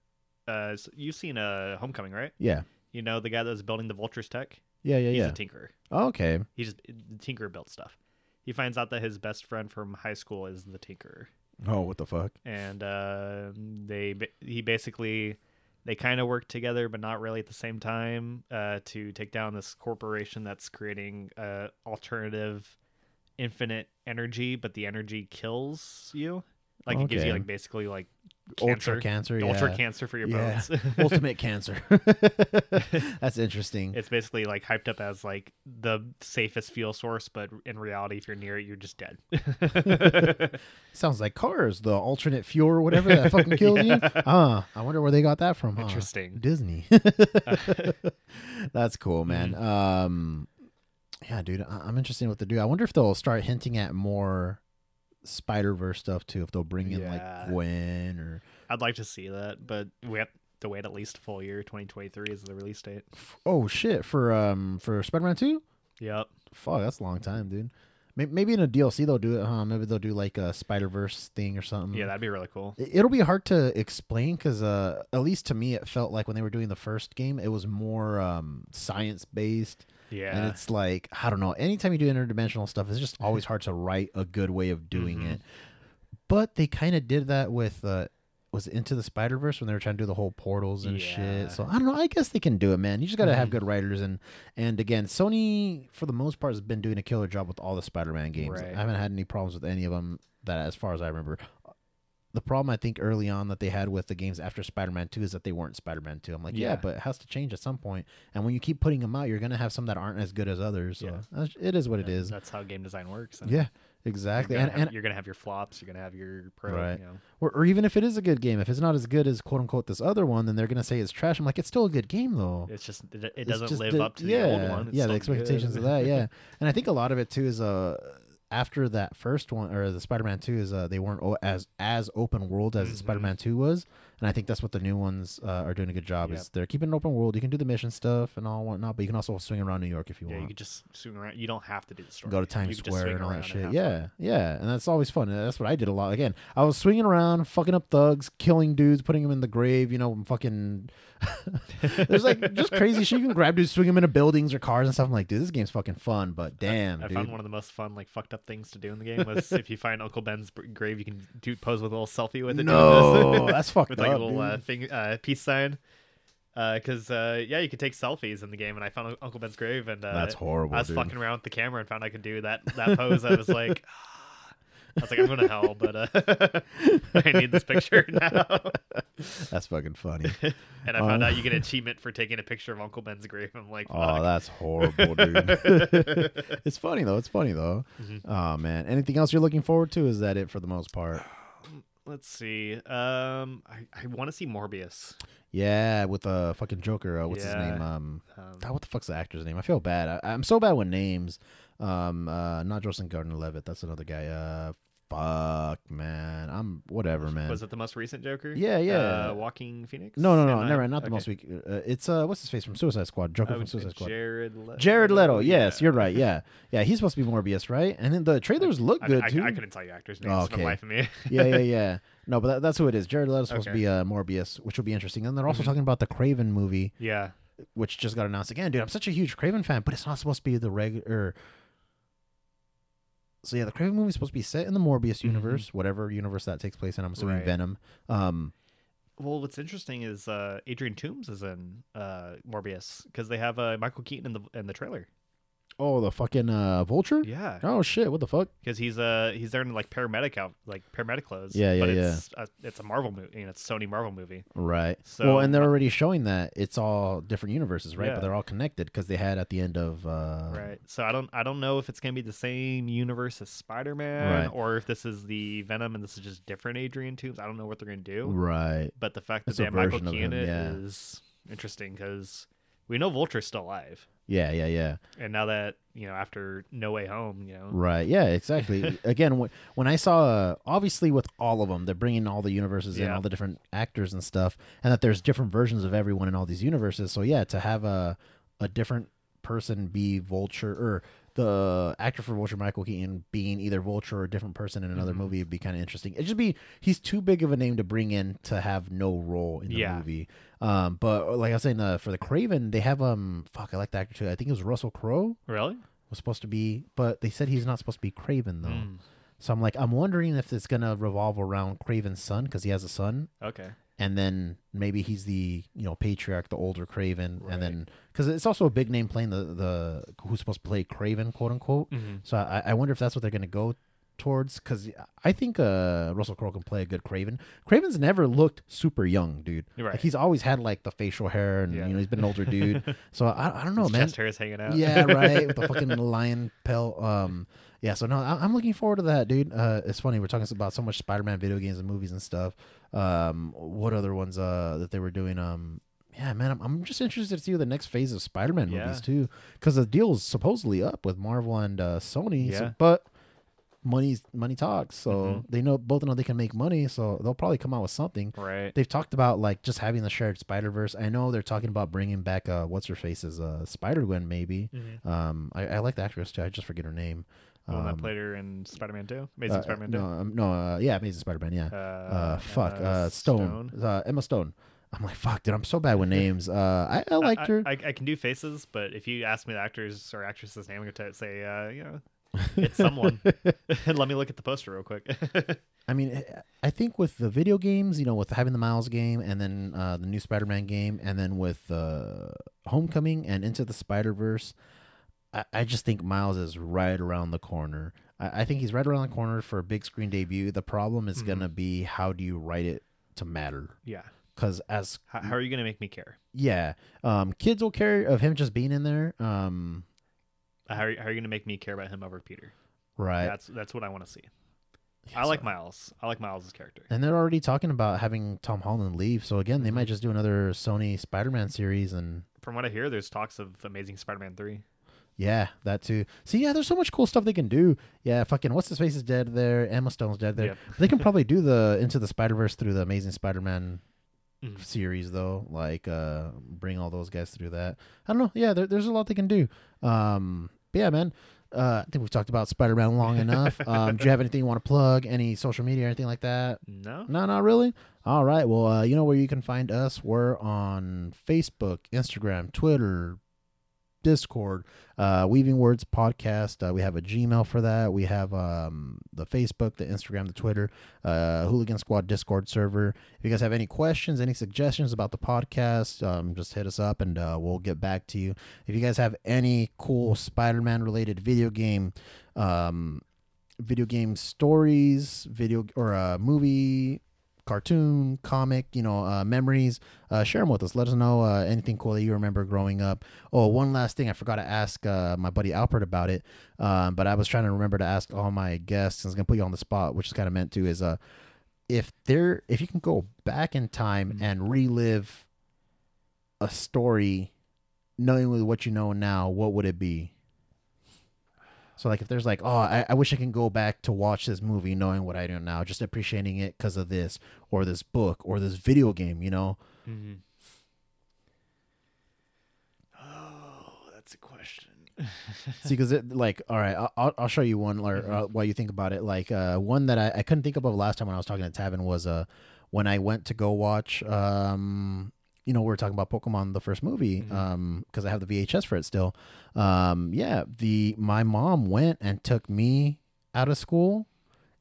uh, you've seen uh Homecoming, right? Yeah. You know the guy that was building the Vulture's tech. Yeah, yeah, He's yeah. a Tinker. okay. He just the Tinker built stuff. He finds out that his best friend from high school is the Tinker. Oh, what the fuck? and uh, they ba- he basically they kind of work together but not really at the same time uh, to take down this corporation that's creating uh, alternative infinite energy but the energy kills you like it gives you like basically like ultra cancer, yeah. ultra cancer for your Yeah. bones. ultimate cancer. That's interesting. it's basically like hyped up as like the safest fuel source, but in reality, if you're near it, you're just dead. Sounds like cars, the alternate fuel or whatever that fucking kills you. Ah, I wonder where they got that from. huh? Interesting. Disney. That's cool, man. Um, yeah, dude, I- I'm interested in what to do. I wonder if they'll start hinting at more Spider Verse stuff too. If they'll bring in Yeah. like Gwen or I'd like to see that, but we have to wait at least a full year. 2023 is the release date. oh shit for um for Spider Man Two. Yep. Fuck, that's a long time, dude. May- Maybe in a DLC they'll do it, huh? Maybe they'll do like a Spider Verse thing or something. Yeah, that'd be really cool. It- It'll be hard to explain because, uh, at least to me, it felt like when they were doing the first game, it was more um, science based. And it's like, I don't know, anytime you do interdimensional stuff, it's just always hard to write a good way of doing Mhm. it. But they kind of did that with, uh, was it Into the Spider Verse when they were trying to do the whole portals and Yeah. shit. So I don't know. I guess they can do it, man. You just got to have good writers. And, and again, Sony, for the most part, has been doing a killer job with all the Spider Man games. Right. I haven't had any problems with any of them that, as far as I remember the problem I think early on that they had with the games after Spider-Man 2 is that they weren't Spider-Man 2. I'm like, yeah, Yeah. but it has to change at some point. And when you keep putting them out, you're going to have some that aren't as good as others. So Yeah. it is what it Yeah, is. That's how game design works. and Yeah, you're exactly. And, have- and you're gonna have your flops. You're gonna have your pro. Right. You know. or, or even if it is a good game, if it's not as good as quote unquote this other one, then they're going to say it's trash. I'm like, it's still a good game though. It's just it, it It's doesn't just live the- up to the yeah, old one. It's yeah, the still good. expectations of that. Yeah, and I think a lot of it too is uh after that first one or the Spider-Man Two is uh they weren't o- as as open world as Mhm. Spider-Man Two was, and I think that's what the new ones uh, are doing a good job. Is they're keeping an open world. You can do the mission stuff and all whatnot, but you can also swing around New York if you want. Yeah, you want. could just swing around. You don't have to do the story. Go to Times Square and all that shit. Yeah, fun. yeah, and that's always fun. That's what I did a lot. Again, I was swinging around, fucking up thugs, killing dudes, putting them in the grave. You know, fucking. There's like just crazy shit. You can grab dudes, swing them into buildings or cars and stuff. I'm like, dude, this game's fucking fun. But damn, I dude. found one of the most fun, like fucked up things to do in the game was if you find Uncle Ben's grave, you can do pose with a little selfie with it. no, that's fucked with like little uh, thing, uh, peace sign. Because uh, yeah, you could take selfies in the game, and I found Uncle Ben's grave, and uh, that's horrible. I was dude. fucking around with the camera and found I could do that that pose. I was like, I was like, I'm going to hell, but uh, I need this picture now. That's fucking funny. and I found Uh, out you get an achievement for taking a picture of Uncle Ben's grave. I'm like, Oh, fuck. that's horrible, dude. it's funny though. It's funny though. Mhm. Oh man. Anything else you're looking forward to? Is that it for the most part? Let's see. Um, I, I want to see Morbius. Yeah, with the fucking Joker. Uh, what's his name? Um, Um, God, what the fuck's the actor's name? I feel bad. I, I'm so bad with names. Um, uh, not Joseph Gordon-Levitt. That's another guy. Uh, fuck, man. I'm whatever, man. was it the most recent Joker? Yeah, yeah. Uh, Joaquin Phoenix. no, no, no, Am I- never. Not the okay. most week. Uh, it's uh, what's his face from Suicide Squad? Joker Oh, from Suicide Squad. Jared. Le- Jared Leto. Yes, Yeah. you're right. Yeah, yeah. He's supposed to be Morbius, right? And then the trailers look I, good I, too. I couldn't tell you actors' names Oh, for okay. the life of me. yeah, yeah, yeah. No, but that, that's who it is. Jared Leto's supposed Okay. to be uh, Morbius, which will be interesting. And they're also Mhm. talking about the Kraven movie, yeah. which just got announced again. Dude, I'm such a huge Kraven fan, but it's not supposed to be the regular. So yeah, the Kraven movie is supposed to be set in the Morbius Mhm. universe, whatever universe that takes place in. I'm assuming Right. Venom. Um, Well, what's interesting is uh, Adrian Toombs is in uh, Morbius because they have uh, Michael Keaton in the in the trailer. Oh, the fucking uh, Vulture. Yeah, Oh shit! What the fuck? because he's uh he's there in like paramedic out like paramedic clothes. Yeah, yeah, but yeah. it's A, it's a Marvel movie. You know, it's a Sony Marvel movie. Right. So well, and they're already showing that it's all different universes, right? Yeah. But they're all connected because they had at the end of uh, Right. So I don't I don't know if it's gonna be the same universe as Spider Man Right. or if this is the Venom and this is just different Adrian Toombs. I don't know what they're gonna do. Right. But the fact that It's they have Michael Keaton yeah. is interesting because we know Vulture's still alive, Yeah, yeah, yeah. and now that you know after No Way Home, you know, Right. Yeah, exactly. Again, when, when I saw, uh, obviously, with all of them, they're bringing all the universes in, all the different actors and stuff, and that there's different versions of everyone in all these universes. So, yeah, to have a, a different person be Vulture, or the actor for Vulture, Michael Keaton, being either Vulture or a different person in another Mhm. movie would be kind of interesting. It'd just be, he's too big of a name to bring in to have no role in the Yeah. movie. Um, but like I was saying, uh, for the Kraven, they have, um, fuck, I like the actor too. I think it was Russell Crowe really. was supposed to be, but they said he's not supposed to be Kraven though. Mm, So I'm like, I'm wondering if it's gonna revolve around Kraven's son because he has a son, okay. And then maybe he's the you know patriarch, the older Kraven, Right. and then because it's also a big name playing the the who's supposed to play Kraven, quote unquote. Mhm. So I, I wonder if that's what they're gonna go towards because I think uh, Russell Crowe can play a good Kraven. Kraven's never looked super young, dude. Right. Like he's always had like the facial hair, and Yeah. you know he's been an older dude. So I, I don't know, His man. chest hair is hanging out. Yeah, right. With the fucking lion pelt. Um, yeah. So no, I, I'm looking forward to that, dude. Uh, it's funny we're talking about so much Spider-Man video games and movies and stuff. Um, what other ones uh that they were doing? Um, yeah, man, I'm, I'm just interested to see the next phase of Spider-Man Yeah. movies too, because the deal is supposedly up with Marvel and uh, Sony. So, Yeah. but money's money talks, so Mhm. they know both know they can make money, so they'll probably come out with something. Right. They've talked about like just having the shared Spider Verse. I know they're talking about bringing back uh what's her face's uh Spider Gwen maybe. Mhm. Um, I, I like the actress too. I just forget her name. The one that Um, played her in Spider-Man 2, Amazing uh, Spider-Man no, um, no, uh, yeah, Amazing Spider Man. Yeah. Uh, Uh, fuck. Uh, Stone. Uh, Emma Stone. I'm like, fuck, dude. I'm so bad with names. Uh, I, I liked her. I, I, I can do faces, but if you ask me the actor's or actresses' name, I'm to say, uh, you know, it's someone. Let me look at the poster real quick. I mean, I- think with the video games, you know, with having the Miles game and then uh, the new Spider Man game, and then with uh, Homecoming and Into the Spider Verse, I, I just think Miles is right around the corner. I, I think he's right around the corner for a big screen debut. The problem is Mhm. gonna be how do you write it to matter? yeah. Because as How, how are you going to make me care? yeah, um, kids will care of him just being in there. Um, How are, you- how are you going to make me care about him over Peter? right. That's that's what I want to see. Yeah, I like Miles. I like Miles' character. And they're already talking about having Tom Holland leave. So again, they Mhm. might just do another Sony Spider-Man series and From what I hear, there's talks of Amazing Spider-Man 3. yeah, that too. See, yeah, there's so much cool stuff they can do. Yeah, fucking what's his face is dead there. Emma Stone's dead there. Yep. They can probably do the Into the Spider-Verse through the Amazing Spider-Man Mhm. series though. Like uh bring all those guys through that. I don't know. Yeah, there, there's a lot they can do. Um but yeah, man. Uh, I think we've talked about Spider-Man long enough. Um, do you have anything you want to plug? Any social media or anything like that? No? No, not really. All right. Well, uh, you know where you can find us. We're on Facebook, Instagram, Twitter, Discord, uh, Weaving Words Podcast. Uh, we have a Gmail for that. We have um, the Facebook, the Instagram, the Twitter, uh, Hooligan Squad Discord server. If you guys have any questions, any suggestions about the podcast, um, just hit us up and uh, we'll get back to you. If you guys have any cool Spider-Man related video game, um, video game stories, video or uh, movie cartoon, comic, you know, uh, memories, uh, share them with us. Let us know uh, anything cool that you remember growing up. Oh, one last thing, I forgot to ask uh, my buddy Albert about it, um, but I was trying to remember to ask all my guests. I was gonna put you on the spot, which is kind of meant to is uh, if there, if you can go back in time Mhm. and relive a story, knowing what you know now, what would it be? So like if there's like, oh, I, I wish I can go back to watch this movie knowing what I do now, just appreciating it because of this or this book or this video game, you know? Mm-hmm. Oh, that's a question. See, because it like, all right, I'll- I'll, I'll show you one or, Mhm. uh, while you think about it. Like uh, one that I, I couldn't think of last time when I was talking to Tavin was uh, when I went to go watch, um, you know, we were talking about Pokemon, the first movie, Mhm. um, because I have the VHS for it still. Um, yeah, the my mom went and took me out of school.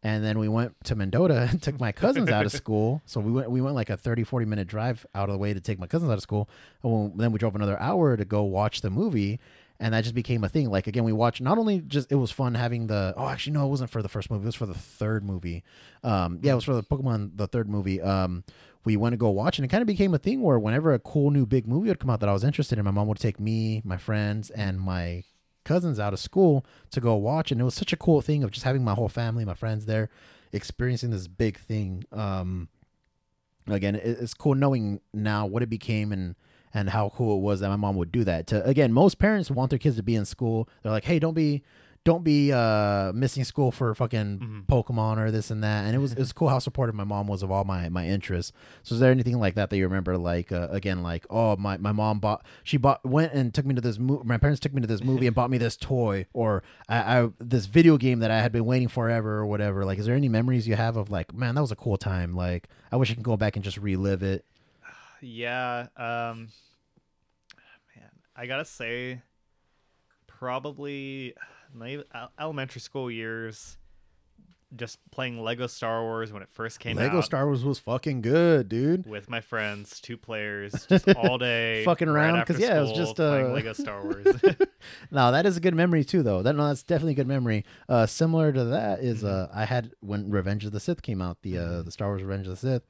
And then we went to Mendota and took my cousins out of school. So we went we went like a 30, 40 minute drive out of the way to take my cousins out of school. And then we drove another hour to go watch the movie and that just became a thing. Like again, we watched not only just it was fun having the oh actually no it wasn't for the first movie it was for the third movie. Um, yeah, it was for the Pokemon the third movie. Um, we went to go watch and it kind of became a thing where whenever a cool new big movie would come out that I was interested in, my mom would take me, my friends, and my cousins out of school to go watch, and it was such a cool thing of just having my whole family, my friends there, experiencing this big thing. Um, again, it's cool knowing now what it became and and how cool it was that my mom would do that. To again, most parents want their kids to be in school. They're like, hey, don't be don't be uh missing school for fucking Mhm. Pokemon or this and that. And it was it was cool how supportive my mom was of all my my interests. So is there anything like that that you remember? Like uh, again, like oh my my mom bought she bought went and took me to this movie. My parents took me to this movie and bought me this toy or I, I this video game that I had been waiting forever or whatever. Like, is there any memories you have of like man that was a cool time? Like I wish I could go back and just relive it. Yeah. Um, man, I gotta say, probably my elementary school years. just playing Lego Star Wars when it first came Lego out Lego Star Wars was fucking good, dude. with my friends, two players, just all day Fucking right around, after 'cause, yeah, it was just, playing uh, Lego Star Wars. No, that is a good memory too, though. That no, that's definitely a good memory. Uh, similar to that is Mhm. uh, I had when Revenge of the Sith came out, the uh, the Star Wars Revenge of the Sith.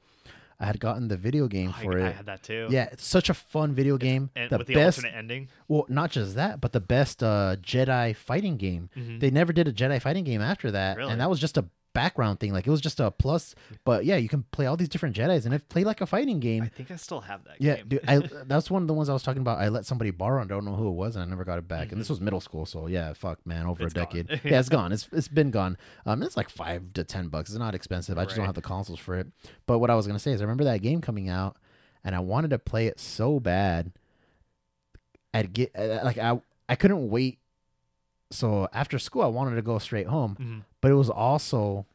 I had gotten the video game for I it. I had that too. Yeah, it's such a fun video game. and the with the best, alternate ending. well, not just that, but the best uh, Jedi fighting game. Mhm. They never did a Jedi fighting game after that, Really? and that was just a background thing. Like it was just a plus. But yeah, you can play all these different Jedi's and it play like a fighting game. I think I still have that Yeah, game. dude, I, that's one of the ones I was talking about. I let somebody borrow. and I don't know who it was, and I never got it back. And this was middle school, so yeah, fuck, man, over Mm-hmm. It's a gone. decade. yeah, it's gone. It's it's been gone. Um, it's like five to ten bucks. It's not expensive. I just don't have the consoles for it. But what I was gonna say is, I remember that game coming out, and I wanted to play it so bad. I'd get uh, like I I couldn't wait. So after school, I wanted to go straight home, Mhm. but it was also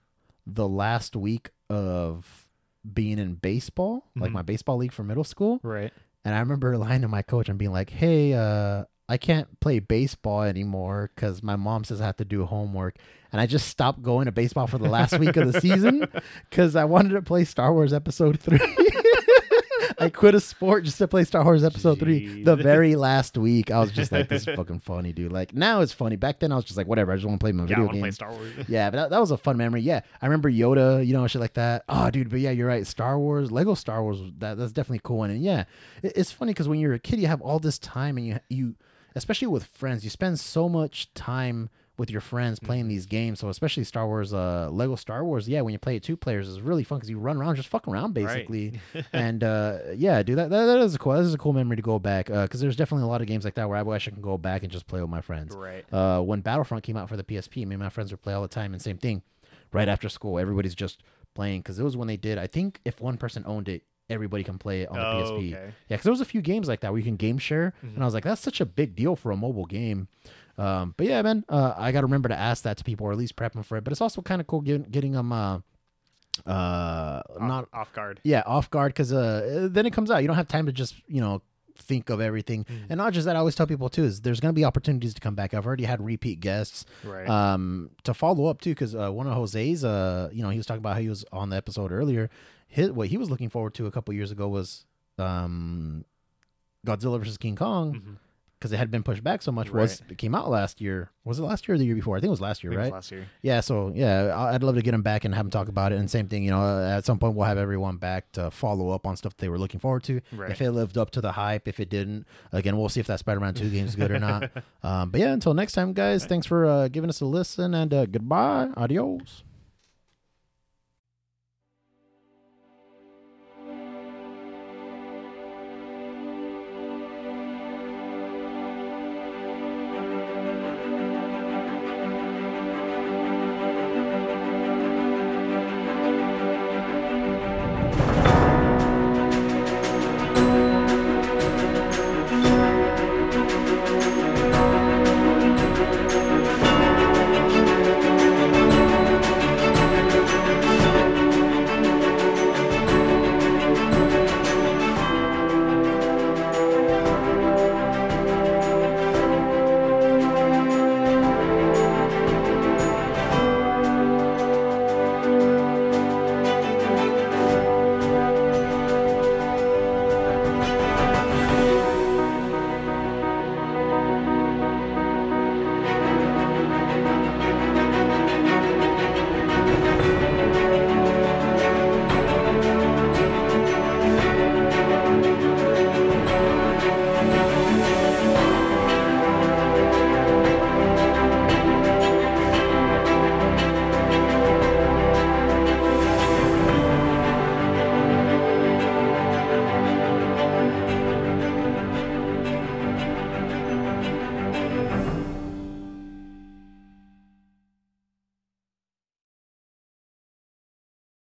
the last week of being in baseball, like Mhm. my baseball league for middle school. Right. And I remember lying to my coach and being like, "Hey, uh, I can't play baseball anymore because my mom says I have to do homework." And I just stopped going to baseball for the last week of the season because I wanted to play Star Wars Episode Three. I quit a sport just to play Star Wars Episode Three. The very last week, I was just like, "This is fucking funny, dude." Like now it's funny. Back then, I was just like, "Whatever." I just want to play my Yeah, video to play game. Star Wars. Yeah, but that, that was a fun memory. Yeah, I remember Yoda, you know, shit like that. Oh, dude, but yeah, you're right. Star Wars, Lego Star Wars, that that's definitely a cool one. And yeah, it, it's funny because when you're a kid, you have all this time, and you you, especially with friends, you spend so much time with your friends playing Mm-hmm. these games. So especially Star Wars, uh, Lego Star Wars, yeah, when you play it two players, it's really fun because you run around, just fuck around basically. Right. and uh, yeah, dude, that, that that is a cool. That is a cool memory to go back because there's definitely a lot of games like that where I wish I can go back and just play with my friends right. uh, when Battlefront came out for the PSP, me and my friends would play all the time, and same thing. Right after school, everybody's just playing because it was when they did. I think if one person owned it, everybody can play it on the oh, PSP. okay. Yeah, because there was a few games like that where you can game share, Mhm. and I was like, that's such a big deal for a mobile game. Um, but yeah, man, uh, I got to remember to ask that to people or at least prep them for it. But it's also kind of cool getting, getting them uh, uh, Off, not off guard. yeah off guard because uh, then it comes out. You don't have time to just you know think of everything. Mhm. And not just that, I always tell people too is there's going to be opportunities to come back. I've already had repeat guests Right. um to follow up too because uh, one of jose's uh you know he was talking about how he was on the episode earlier his what he was looking forward to a couple years ago was um godzilla versus king kong Mhm. Because it had been pushed back so much was it came out last year. Was it last year or the year before? I think it was last year think it was right? last year. yeah so yeah i'd love to get him back and have him talk about it. And same thing you know at some point we'll have everyone back to follow up on stuff they were looking forward to. Right. if it lived up to the hype if it didn't again we'll see if that spider-man 2 game is good or not. Um, but yeah until next time guys thanks for uh, giving us a listen and uh, goodbye. Adios